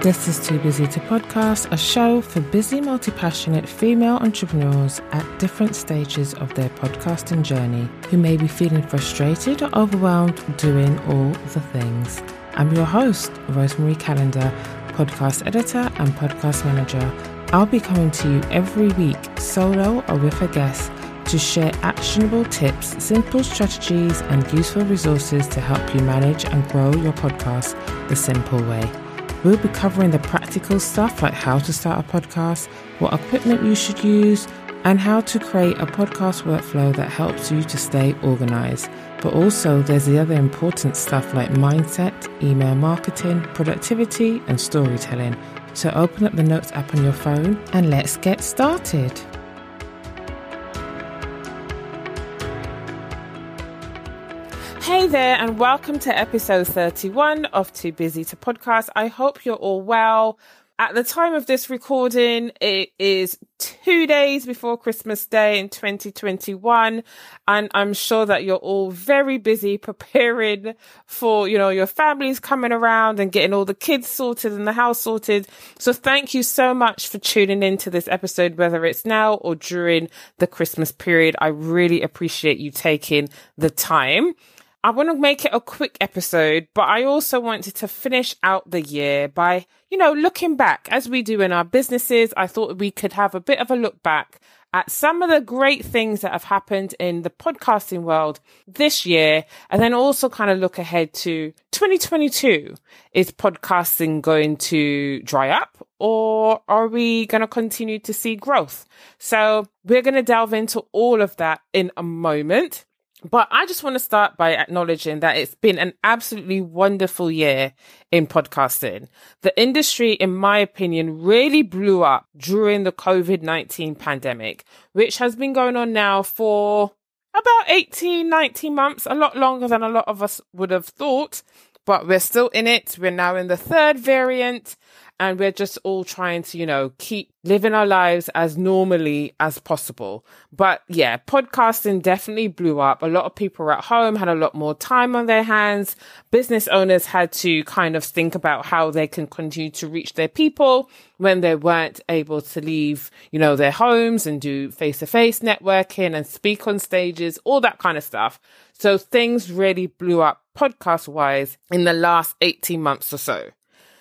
This is Too Busy to Podcast, a show for busy, multi passionate female entrepreneurs at different stages of their podcasting journey who may be feeling frustrated or overwhelmed doing all the things. I'm your host, Rosemarie Calendar, podcast editor and podcast manager. I'll be coming to you every week, solo or with a guest, to share actionable tips, simple strategies, and useful resources to help you manage and grow your podcast the simple way. We'll be covering the practical stuff like how to start a podcast, what equipment you should use, and how to create a podcast workflow that helps you to stay organized. But also, there's the other important stuff like mindset, email marketing, productivity, and storytelling. So, open up the Notes app on your phone and let's get started. Hey there, and welcome to episode 31 of Too Busy to Podcast. I hope you're all well. At the time of this recording, it is two days before Christmas Day in 2021. And I'm sure that you're all very busy preparing for, you know, your families coming around and getting all the kids sorted and the house sorted. So thank you so much for tuning into this episode, whether it's now or during the Christmas period. I really appreciate you taking the time. I want to make it a quick episode, but I also wanted to finish out the year by, you know, looking back as we do in our businesses. I thought we could have a bit of a look back at some of the great things that have happened in the podcasting world this year, and then also kind of look ahead to 2022. Is podcasting going to dry up or are we going to continue to see growth? So we're going to delve into all of that in a moment. But I just want to start by acknowledging that it's been an absolutely wonderful year in podcasting. The industry, in my opinion, really blew up during the COVID 19 pandemic, which has been going on now for about 18, 19 months, a lot longer than a lot of us would have thought. But we're still in it. We're now in the third variant and we're just all trying to, you know, keep living our lives as normally as possible. But yeah, podcasting definitely blew up. A lot of people were at home, had a lot more time on their hands. Business owners had to kind of think about how they can continue to reach their people when they weren't able to leave, you know, their homes and do face to face networking and speak on stages, all that kind of stuff. So things really blew up podcast wise in the last 18 months or so.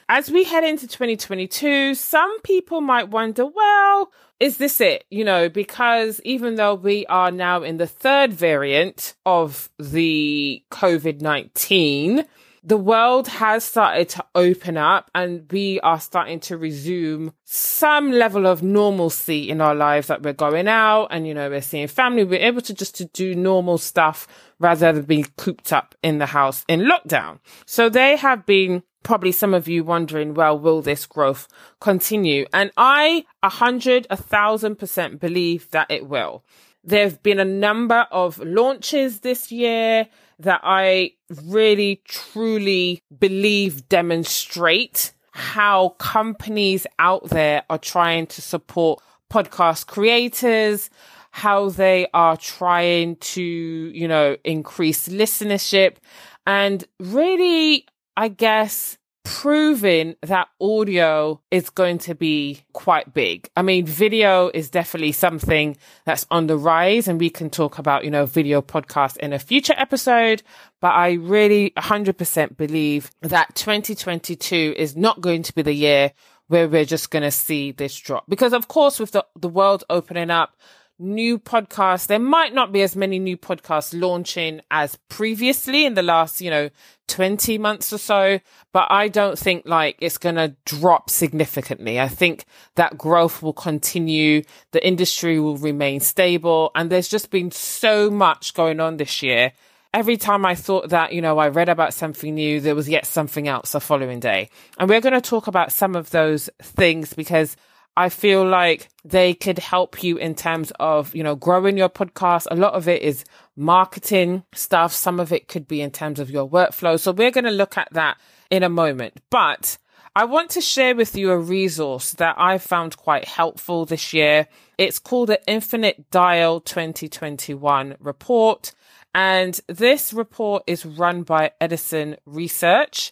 As we head into 2022, some people might wonder, well, is this it? You know, because even though we are now in the third variant of the COVID 19, the world has started to open up and we are starting to resume some level of normalcy in our lives that we're going out and you know we're seeing family we're able to just to do normal stuff rather than being cooped up in the house in lockdown so they have been probably some of you wondering, well, will this growth continue? And I a hundred, a thousand percent believe that it will. There have been a number of launches this year that I really truly believe demonstrate how companies out there are trying to support podcast creators, how they are trying to, you know, increase listenership and really I guess, proving that audio is going to be quite big. I mean, video is definitely something that's on the rise and we can talk about, you know, video podcast in a future episode. But I really 100% believe that 2022 is not going to be the year where we're just going to see this drop. Because of course, with the, the world opening up, new podcasts. There might not be as many new podcasts launching as previously in the last, you know, 20 months or so, but I don't think like it's going to drop significantly. I think that growth will continue. The industry will remain stable. And there's just been so much going on this year. Every time I thought that, you know, I read about something new, there was yet something else the following day. And we're going to talk about some of those things because I feel like they could help you in terms of, you know, growing your podcast. A lot of it is marketing stuff. Some of it could be in terms of your workflow. So we're going to look at that in a moment. But I want to share with you a resource that I found quite helpful this year. It's called the Infinite Dial 2021 report. And this report is run by Edison Research.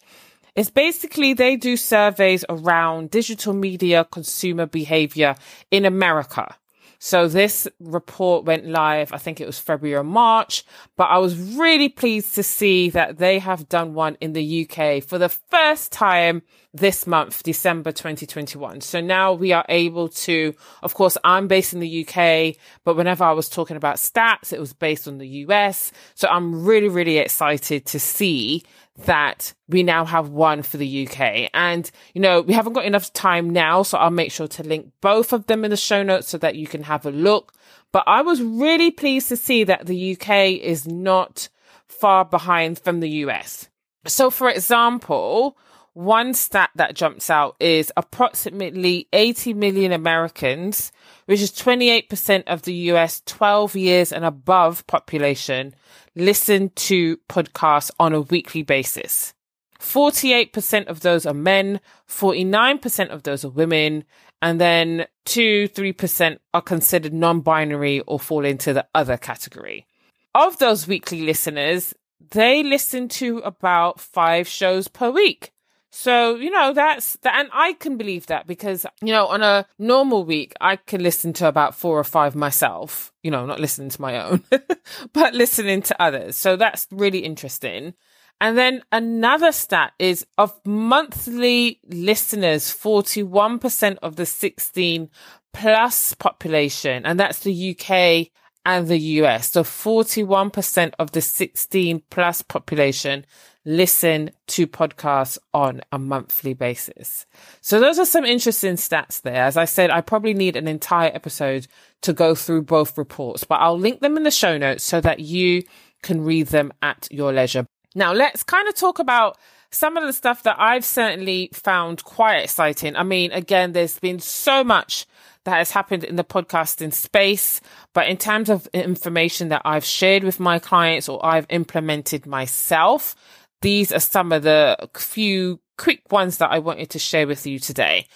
Is basically they do surveys around digital media consumer behavior in America. So this report went live, I think it was February or March, but I was really pleased to see that they have done one in the UK for the first time this month, December 2021. So now we are able to, of course, I'm based in the UK, but whenever I was talking about stats, it was based on the US. So I'm really, really excited to see that we now have one for the UK. And, you know, we haven't got enough time now, so I'll make sure to link both of them in the show notes so that you can have a look. But I was really pleased to see that the UK is not far behind from the US. So, for example, one stat that jumps out is approximately 80 million Americans, which is 28% of the US 12 years and above population, listen to podcasts on a weekly basis. 48% of those are men, 49% of those are women, and then 2 3% are considered non binary or fall into the other category. Of those weekly listeners, they listen to about five shows per week. So, you know, that's that. And I can believe that because, you know, on a normal week, I can listen to about four or five myself, you know, not listening to my own, but listening to others. So that's really interesting. And then another stat is of monthly listeners, 41% of the 16 plus population, and that's the UK and the US. So 41% of the 16 plus population listen to podcasts on a monthly basis. So those are some interesting stats there. As I said, I probably need an entire episode to go through both reports, but I'll link them in the show notes so that you can read them at your leisure. Now let's kind of talk about some of the stuff that I've certainly found quite exciting. I mean, again, there's been so much that has happened in the podcasting space. But in terms of information that I've shared with my clients or I've implemented myself, these are some of the few quick ones that I wanted to share with you today.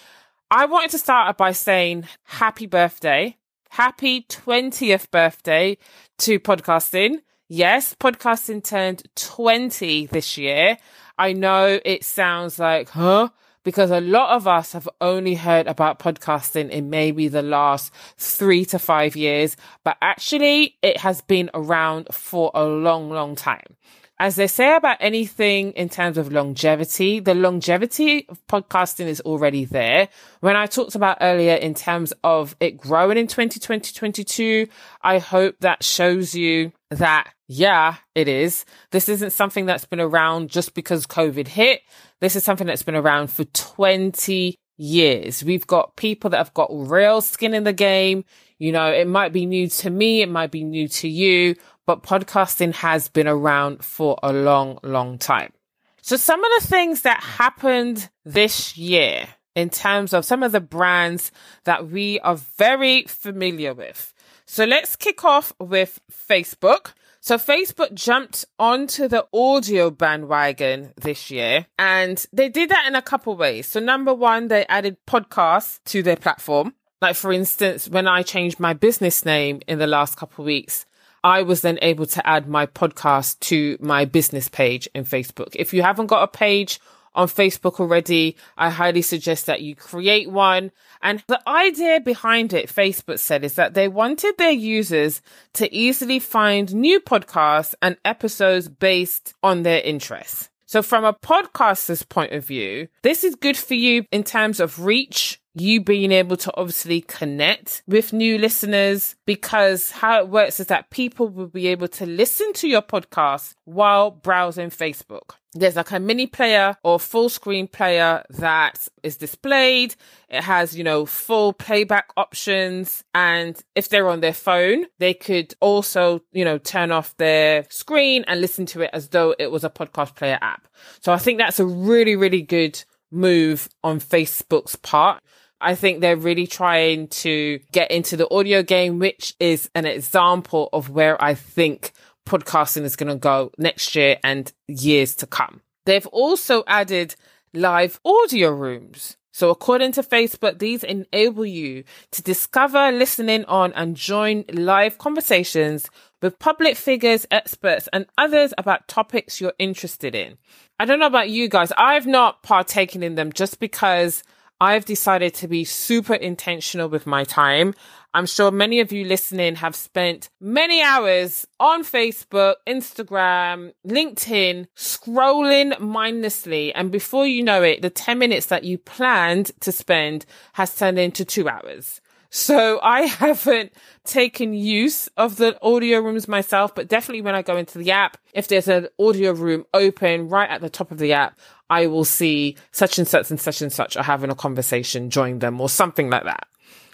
I wanted to start by saying happy birthday. Happy 20th birthday to podcasting. Yes, podcasting turned 20 this year. I know it sounds like, huh? Because a lot of us have only heard about podcasting in maybe the last three to five years, but actually it has been around for a long, long time as they say about anything in terms of longevity, the longevity of podcasting is already there. When I talked about earlier in terms of it growing in 2020, 2022, I hope that shows you that, yeah, it is. This isn't something that's been around just because COVID hit. This is something that's been around for 20 years. We've got people that have got real skin in the game. You know, it might be new to me. It might be new to you, but podcasting has been around for a long, long time. So some of the things that happened this year in terms of some of the brands that we are very familiar with. So let's kick off with Facebook. So Facebook jumped onto the audio bandwagon this year and they did that in a couple ways. So number one, they added podcasts to their platform. Like for instance, when I changed my business name in the last couple weeks, I was then able to add my podcast to my business page in Facebook. If you haven't got a page on Facebook already, I highly suggest that you create one. And the idea behind it, Facebook said, is that they wanted their users to easily find new podcasts and episodes based on their interests. So from a podcaster's point of view, this is good for you in terms of reach you being able to obviously connect with new listeners because how it works is that people will be able to listen to your podcast while browsing Facebook. There's like a mini player or full screen player that is displayed. It has, you know, full playback options. And if they're on their phone, they could also, you know, turn off their screen and listen to it as though it was a podcast player app. So I think that's a really, really good move on Facebook's part. I think they're really trying to get into the audio game, which is an example of where I think podcasting is going to go next year and years to come. They've also added live audio rooms. So according to Facebook, these enable you to discover, listening on and join live conversations with public figures, experts and others about topics you're interested in. I don't know about you guys. I've not partaken in them just because I've decided to be super intentional with my time. I'm sure many of you listening have spent many hours on Facebook, Instagram, LinkedIn, scrolling mindlessly. And before you know it, the 10 minutes that you planned to spend has turned into two hours. So I haven't taken use of the audio rooms myself, but definitely when I go into the app, if there's an audio room open right at the top of the app, I will see such and such and such and such are having a conversation, join them or something like that.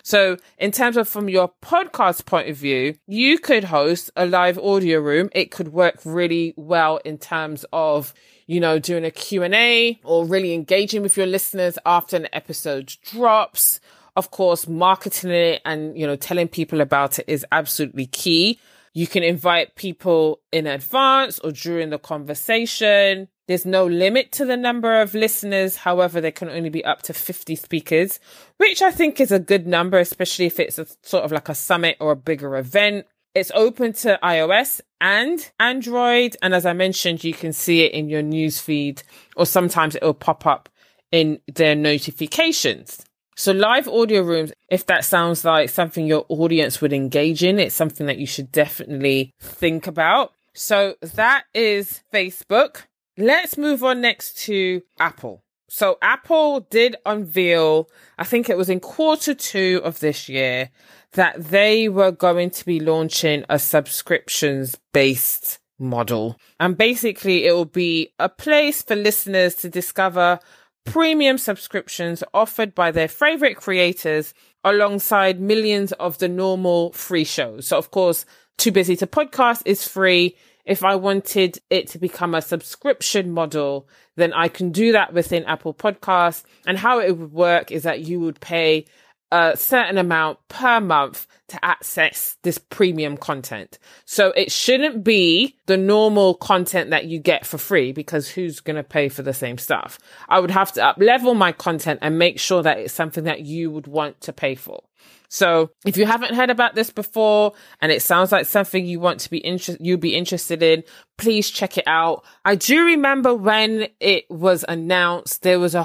So in terms of from your podcast point of view, you could host a live audio room. It could work really well in terms of, you know, doing a Q&A or really engaging with your listeners after an episode drops. Of course, marketing it and, you know, telling people about it is absolutely key. You can invite people in advance or during the conversation. There's no limit to the number of listeners. However, there can only be up to 50 speakers, which I think is a good number, especially if it's a sort of like a summit or a bigger event. It's open to iOS and Android. And as I mentioned, you can see it in your newsfeed or sometimes it will pop up in their notifications. So live audio rooms, if that sounds like something your audience would engage in, it's something that you should definitely think about. So that is Facebook. Let's move on next to Apple. So Apple did unveil, I think it was in quarter two of this year, that they were going to be launching a subscriptions based model. And basically it will be a place for listeners to discover premium subscriptions offered by their favorite creators alongside millions of the normal free shows. So of course, Too Busy to Podcast is free. If I wanted it to become a subscription model, then I can do that within Apple Podcasts. And how it would work is that you would pay a certain amount per month to access this premium content. So it shouldn't be the normal content that you get for free because who's going to pay for the same stuff? I would have to up level my content and make sure that it's something that you would want to pay for. So if you haven't heard about this before and it sounds like something you want to be interested, you'd be interested in, please check it out. I do remember when it was announced, there was a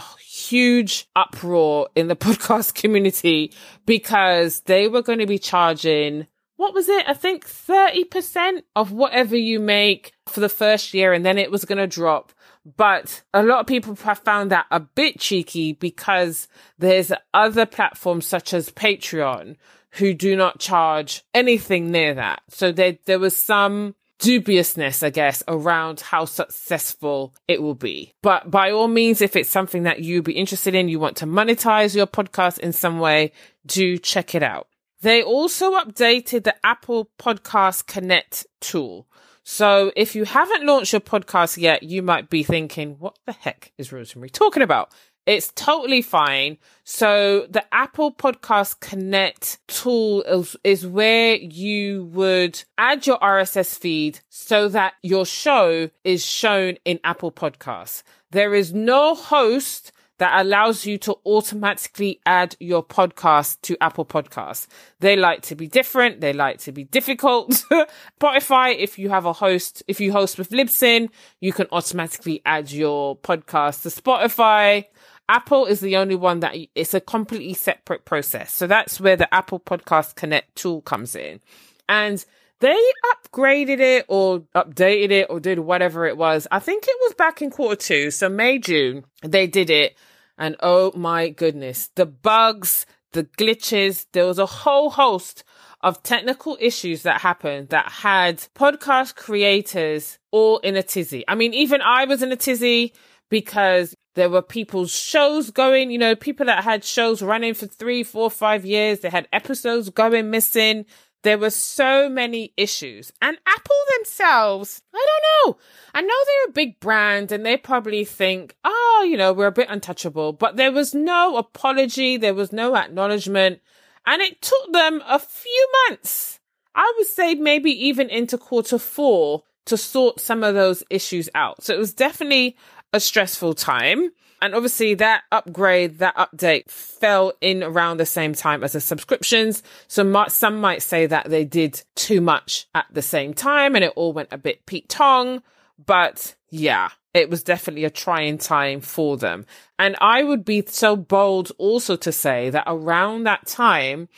huge uproar in the podcast community because they were going to be charging what was it? I think 30% of whatever you make for the first year and then it was going to drop but a lot of people have found that a bit cheeky because there's other platforms such as Patreon who do not charge anything near that. So there, there was some dubiousness, I guess, around how successful it will be. But by all means, if it's something that you'd be interested in, you want to monetize your podcast in some way, do check it out. They also updated the Apple Podcast Connect tool. So if you haven't launched your podcast yet, you might be thinking, what the heck is Rosemarie talking about? It's totally fine. So the Apple Podcast Connect tool is, is, where you would add your RSS feed so that your show is shown in Apple Podcasts. There is no host that allows you to automatically add your podcast to Apple Podcasts. They like to be different. They like to be difficult. Spotify, if you have a host, if you host with Libsyn, you can automatically add your podcast to Spotify. Apple is the only one that it's a completely separate process. So that's where the Apple Podcast Connect tool comes in. And they upgraded it or updated it or did whatever it was. I think it was back in quarter two. So May, June, they did it and oh my goodness, the bugs, the glitches, there was a whole host of technical issues that happened that had podcast creators all in a tizzy. I mean, even I was in a tizzy because there were people's shows going, you know, people that had shows running for three, four, five years. They had episodes going missing. There were so many issues. And Apple themselves, I don't know. I know they're a big brand and they probably think, oh, you know, we're a bit untouchable, but there was no apology. There was no acknowledgement. And it took them a few months. I would say maybe even into quarter four to sort some of those issues out. So it was definitely a stressful time. And obviously that upgrade, that update fell in around the same time as the subscriptions. So some might say that they did too much at the same time and it all went a bit Pete Tong. But yeah, it was definitely a trying time for them. And I would be so bold also to say that around that time,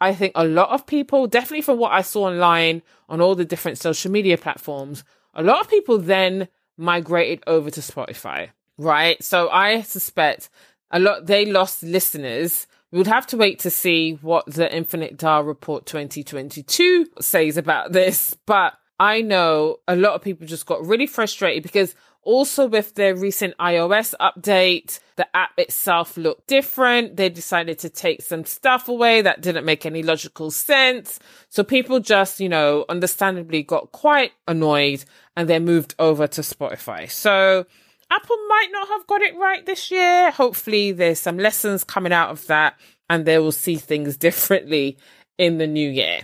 I think a lot of people, definitely from what I saw online on all the different social media platforms, a lot of people then migrated over to Spotify right? So I suspect a lot they lost listeners. We would have to wait to see what the Infinite Dial Report 2022 says about this, but I know a lot of people just got really frustrated because also with their recent iOS update, the app itself looked different. They decided to take some stuff away that didn't make any logical sense. So people just, you know, understandably got quite annoyed and they moved over to Spotify. So Apple might not have got it right this year. Hopefully, there's some lessons coming out of that and they will see things differently in the new year.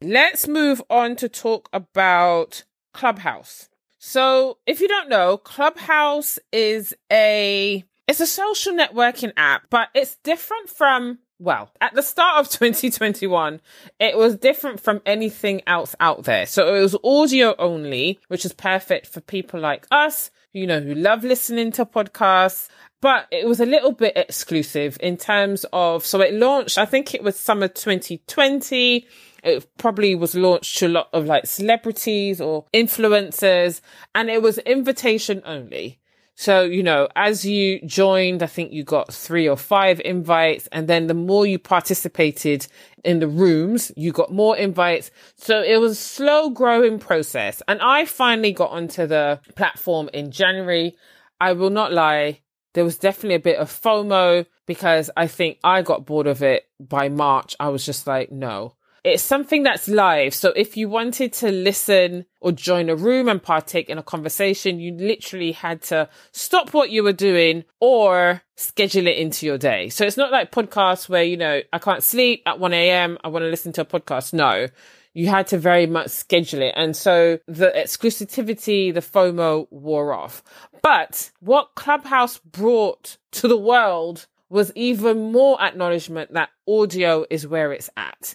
Let's move on to talk about Clubhouse. So, if you don't know, Clubhouse is a it's a social networking app, but it's different from well, at the start of 2021, it was different from anything else out there. So it was audio only, which is perfect for people like us you know, who love listening to podcasts. But it was a little bit exclusive in terms of, so it launched, I think it was summer 2020. It probably was launched to a lot of like celebrities or influencers and it was invitation only. So, you know, as you joined, I think you got three or five invites. And then the more you participated in the rooms, you got more invites. So it was a slow growing process. And I finally got onto the platform in January. I will not lie. There was definitely a bit of FOMO because I think I got bored of it by March. I was just like, no, it's something that's live. So if you wanted to listen or join a room and partake in a conversation, you literally had to stop what you were doing or schedule it into your day. So it's not like podcasts where, you know, I can't sleep at 1 a.m. I want to listen to a podcast. No, you had to very much schedule it. And so the exclusivity, the FOMO wore off. But what Clubhouse brought to the world was even more acknowledgement that audio is where it's at.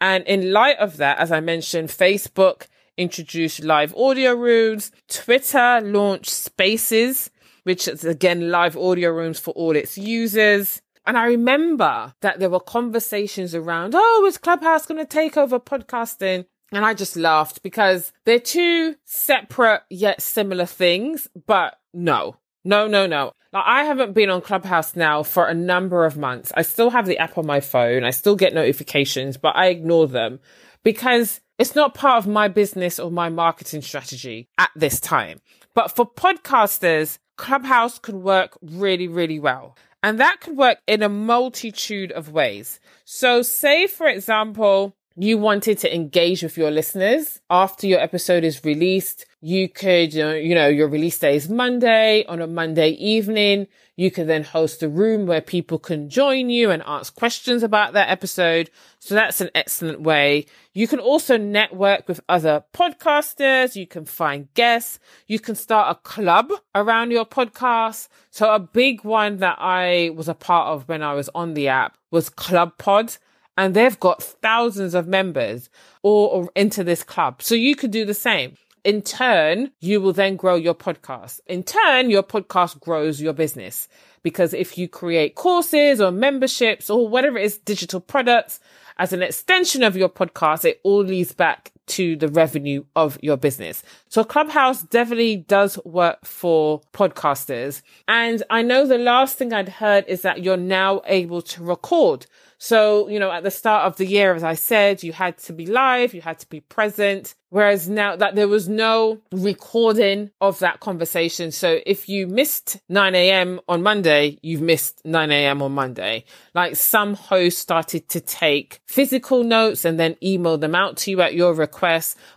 And in light of that, as I mentioned, Facebook introduced live audio rooms. Twitter launched Spaces, which is again live audio rooms for all its users. And I remember that there were conversations around, oh, is Clubhouse going to take over podcasting? And I just laughed because they're two separate yet similar things, but no, no, no, no. Now, I haven't been on Clubhouse now for a number of months. I still have the app on my phone. I still get notifications, but I ignore them because it's not part of my business or my marketing strategy at this time. But for podcasters, Clubhouse can work really, really well. And that could work in a multitude of ways. So say, for example, you wanted to engage with your listeners after your episode is released, you could, you know, your release day is Monday on a Monday evening. You can then host a room where people can join you and ask questions about that episode. So that's an excellent way. You can also network with other podcasters. You can find guests. You can start a club around your podcast. So a big one that I was a part of when I was on the app was Club Pod and they've got thousands of members all into this club. So you could do the same. In turn, you will then grow your podcast. In turn, your podcast grows your business because if you create courses or memberships or whatever it is, digital products as an extension of your podcast, it all leads back to the revenue of your business. So Clubhouse definitely does work for podcasters. And I know the last thing I'd heard is that you're now able to record. So, you know, at the start of the year, as I said, you had to be live, you had to be present. Whereas now that there was no recording of that conversation. So if you missed 9 a.m. on Monday, you've missed 9 a.m. on Monday. Like some hosts started to take physical notes and then email them out to you at your request.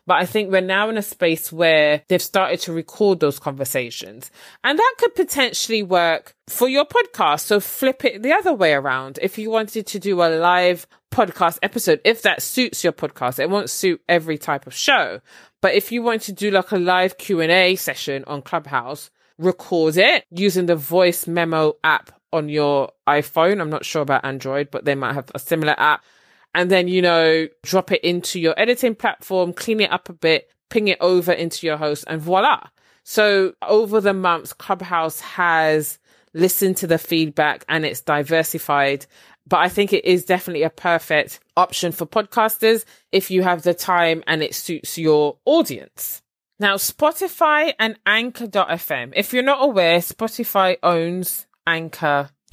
But I think we're now in a space where they've started to record those conversations and that could potentially work for your podcast. So flip it the other way around. If you wanted to do a live podcast episode, if that suits your podcast, it won't suit every type of show. But if you want to do like a live Q&A session on Clubhouse, record it using the voice memo app on your iPhone. I'm not sure about Android, but they might have a similar app. And then, you know, drop it into your editing platform, clean it up a bit, ping it over into your host and voila. So over the months, Clubhouse has listened to the feedback and it's diversified. But I think it is definitely a perfect option for podcasters if you have the time and it suits your audience. Now, Spotify and Anchor.fm. If you're not aware, Spotify owns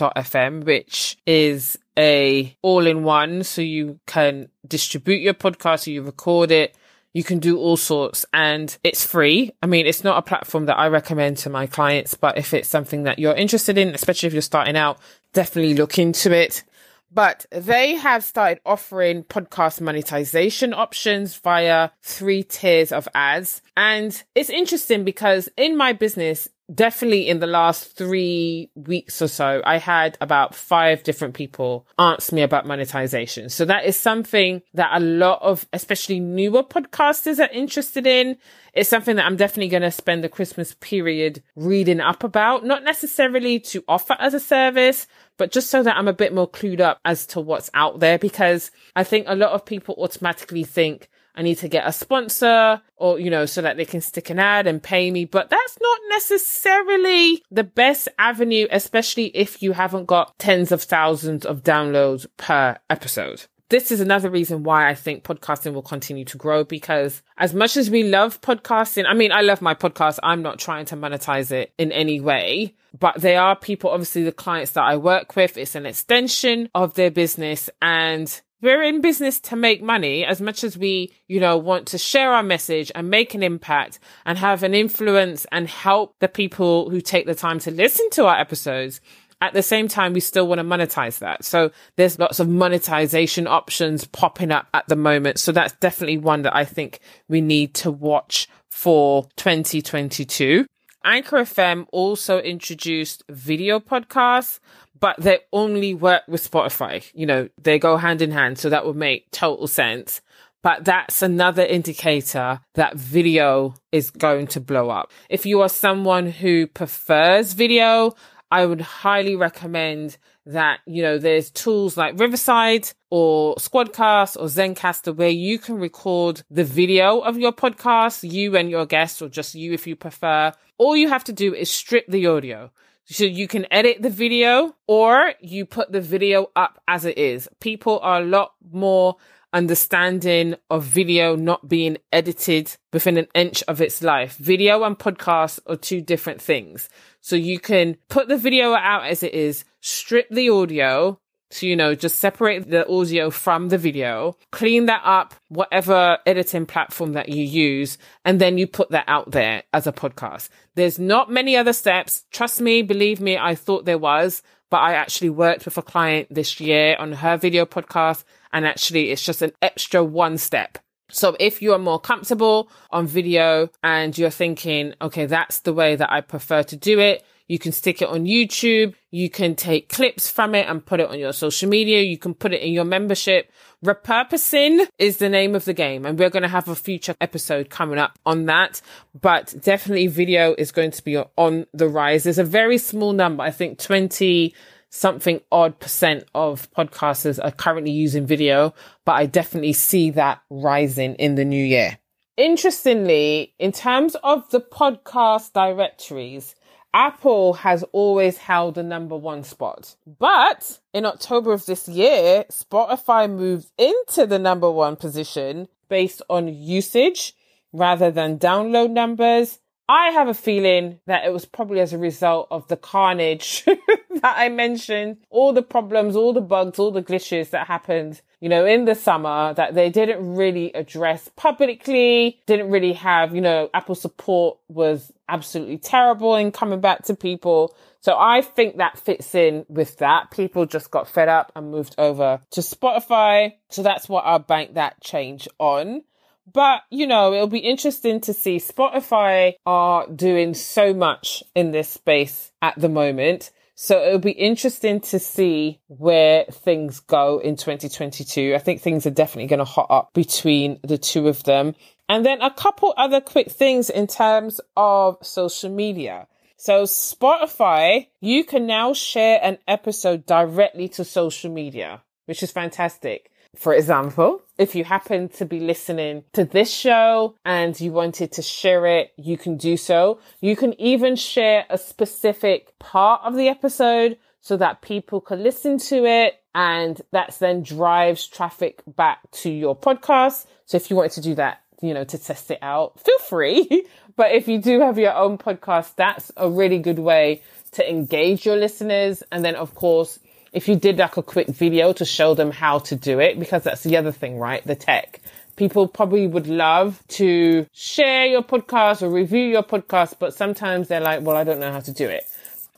Anchor.fm, which is a all-in-one. So you can distribute your podcast, so you record it, you can do all sorts and it's free. I mean, it's not a platform that I recommend to my clients, but if it's something that you're interested in, especially if you're starting out, definitely look into it. But they have started offering podcast monetization options via three tiers of ads. And it's interesting because in my business, definitely in the last three weeks or so, I had about five different people ask me about monetization. So that is something that a lot of, especially newer podcasters are interested in. It's something that I'm definitely going to spend the Christmas period reading up about, not necessarily to offer as a service, but just so that I'm a bit more clued up as to what's out there because I think a lot of people automatically think I need to get a sponsor or, you know, so that they can stick an ad and pay me. But that's not necessarily the best avenue, especially if you haven't got tens of thousands of downloads per episode this is another reason why I think podcasting will continue to grow because as much as we love podcasting, I mean, I love my podcast. I'm not trying to monetize it in any way, but they are people, obviously the clients that I work with. It's an extension of their business and we're in business to make money as much as we, you know, want to share our message and make an impact and have an influence and help the people who take the time to listen to our episodes. At the same time, we still want to monetize that. So there's lots of monetization options popping up at the moment. So that's definitely one that I think we need to watch for 2022. Anchor FM also introduced video podcasts, but they only work with Spotify. You know, they go hand in hand. So that would make total sense. But that's another indicator that video is going to blow up. If you are someone who prefers video, I would highly recommend that, you know, there's tools like Riverside or Squadcast or Zencastr where you can record the video of your podcast, you and your guests, or just you if you prefer. All you have to do is strip the audio. So you can edit the video or you put the video up as it is. People are a lot more understanding of video not being edited within an inch of its life. Video and podcast are two different things. So you can put the video out as it is, strip the audio. So, you know, just separate the audio from the video, clean that up, whatever editing platform that you use, and then you put that out there as a podcast. There's not many other steps. Trust me, believe me, I thought there was, but I actually worked with a client this year on her video podcast and actually it's just an extra one step. So if you are more comfortable on video and you're thinking, okay, that's the way that I prefer to do it, you can stick it on YouTube. You can take clips from it and put it on your social media. You can put it in your membership. Repurposing is the name of the game. And we're going to have a future episode coming up on that. But definitely video is going to be on the rise. There's a very small number. I think 20 something odd percent of podcasters are currently using video, but I definitely see that rising in the new year. Interestingly, in terms of the podcast directories, Apple has always held the number one spot. But in October of this year, Spotify moved into the number one position based on usage rather than download numbers I have a feeling that it was probably as a result of the carnage that I mentioned, all the problems, all the bugs, all the glitches that happened, you know, in the summer that they didn't really address publicly, didn't really have, you know, Apple support was absolutely terrible in coming back to people. So I think that fits in with that. People just got fed up and moved over to Spotify. So that's what I'll bank that change on. But, you know, it'll be interesting to see Spotify are doing so much in this space at the moment. So it'll be interesting to see where things go in 2022. I think things are definitely going to hot up between the two of them. And then a couple other quick things in terms of social media. So Spotify, you can now share an episode directly to social media, which is fantastic. For example, if you happen to be listening to this show and you wanted to share it, you can do so. You can even share a specific part of the episode so that people can listen to it and that then drives traffic back to your podcast. So if you wanted to do that, you know, to test it out, feel free. but if you do have your own podcast, that's a really good way to engage your listeners. And then of course, if you did like a quick video to show them how to do it, because that's the other thing, right? The tech. People probably would love to share your podcast or review your podcast, but sometimes they're like, well, I don't know how to do it.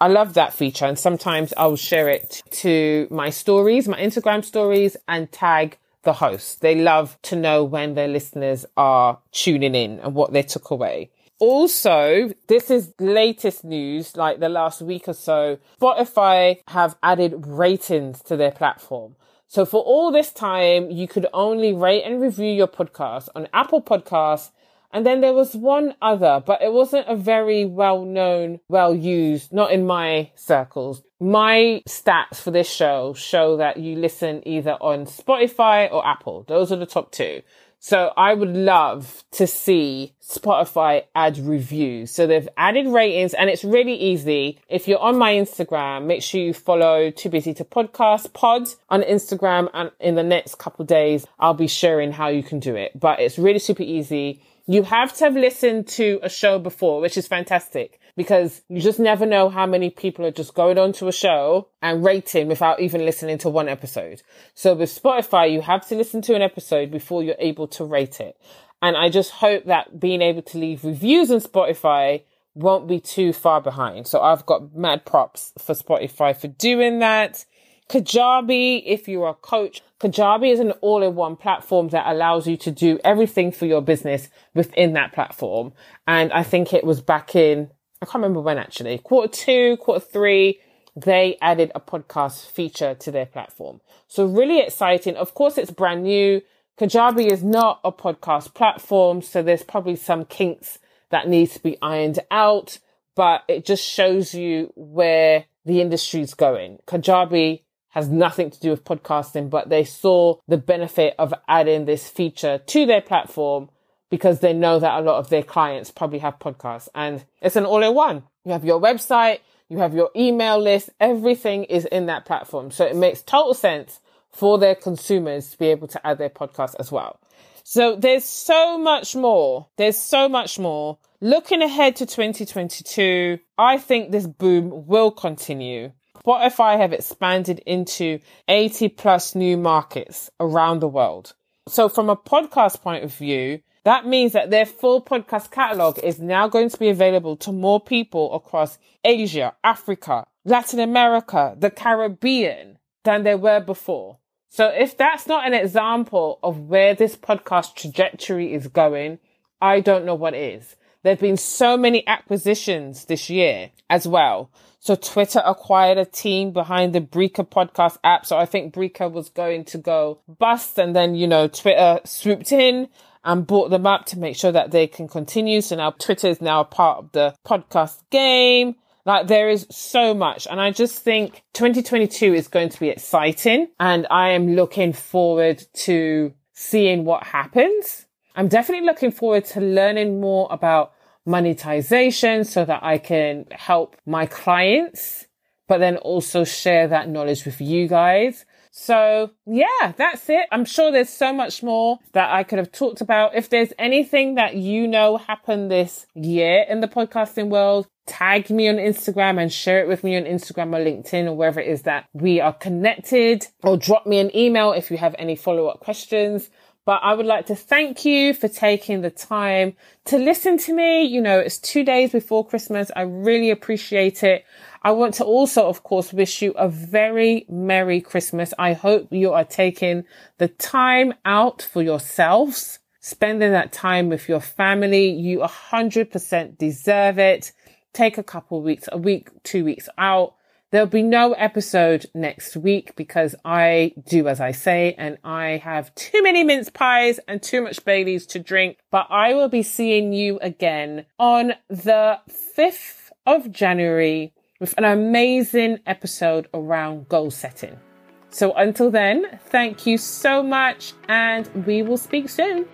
I love that feature. And sometimes I'll share it to my stories, my Instagram stories and tag the host. They love to know when their listeners are tuning in and what they took away. Also, this is latest news, like the last week or so. Spotify have added ratings to their platform. So for all this time, you could only rate and review your podcast on Apple Podcasts and then there was one other, but it wasn't a very well known, well used, not in my circles. My stats for this show show that you listen either on Spotify or Apple. Those are the top two. So I would love to see Spotify add reviews. So they've added ratings and it's really easy. If you're on my Instagram, make sure you follow Too Busy to Podcast Pod on Instagram. And in the next couple days, I'll be sharing how you can do it. But it's really super easy. You have to have listened to a show before, which is fantastic because you just never know how many people are just going on to a show and rating without even listening to one episode. So with Spotify, you have to listen to an episode before you're able to rate it. And I just hope that being able to leave reviews on Spotify won't be too far behind. So I've got mad props for Spotify for doing that. Kajabi, if you're a coach, Kajabi is an all-in-one platform that allows you to do everything for your business within that platform. And I think it was back in, I can't remember when actually, quarter two, quarter three, they added a podcast feature to their platform. So really exciting. Of course, it's brand new. Kajabi is not a podcast platform. So there's probably some kinks that needs to be ironed out, but it just shows you where the industry's going. Kajabi has nothing to do with podcasting, but they saw the benefit of adding this feature to their platform because they know that a lot of their clients probably have podcasts and it's an all in one. You have your website, you have your email list, everything is in that platform. So it makes total sense for their consumers to be able to add their podcast as well. So there's so much more. There's so much more. Looking ahead to 2022, I think this boom will continue. Spotify have expanded into 80 plus new markets around the world. So from a podcast point of view, that means that their full podcast catalog is now going to be available to more people across Asia, Africa, Latin America, the Caribbean than there were before. So if that's not an example of where this podcast trajectory is going, I don't know what is. There have been so many acquisitions this year as well. So Twitter acquired a team behind the Breaker podcast app. So I think Breaker was going to go bust and then, you know, Twitter swooped in and bought them up to make sure that they can continue. So now Twitter is now a part of the podcast game. Like there is so much. And I just think 2022 is going to be exciting and I am looking forward to seeing what happens. I'm definitely looking forward to learning more about monetization so that I can help my clients, but then also share that knowledge with you guys. So yeah, that's it. I'm sure there's so much more that I could have talked about. If there's anything that you know happened this year in the podcasting world, tag me on Instagram and share it with me on Instagram or LinkedIn or wherever it is that we are connected or drop me an email if you have any follow up questions. But I would like to thank you for taking the time to listen to me. You know, it's two days before Christmas. I really appreciate it. I want to also, of course, wish you a very Merry Christmas. I hope you are taking the time out for yourselves, spending that time with your family. You 100% deserve it. Take a couple weeks, a week, two weeks out. There'll be no episode next week because I do as I say and I have too many mince pies and too much Baileys to drink. But I will be seeing you again on the 5th of January with an amazing episode around goal setting. So until then, thank you so much and we will speak soon.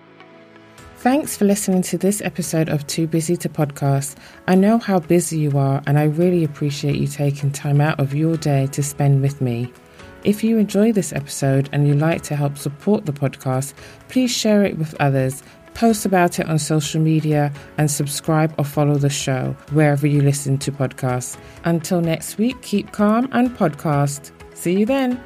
Thanks for listening to this episode of Too Busy to Podcast. I know how busy you are, and I really appreciate you taking time out of your day to spend with me. If you enjoy this episode and you'd like to help support the podcast, please share it with others, post about it on social media, and subscribe or follow the show wherever you listen to podcasts. Until next week, keep calm and podcast. See you then.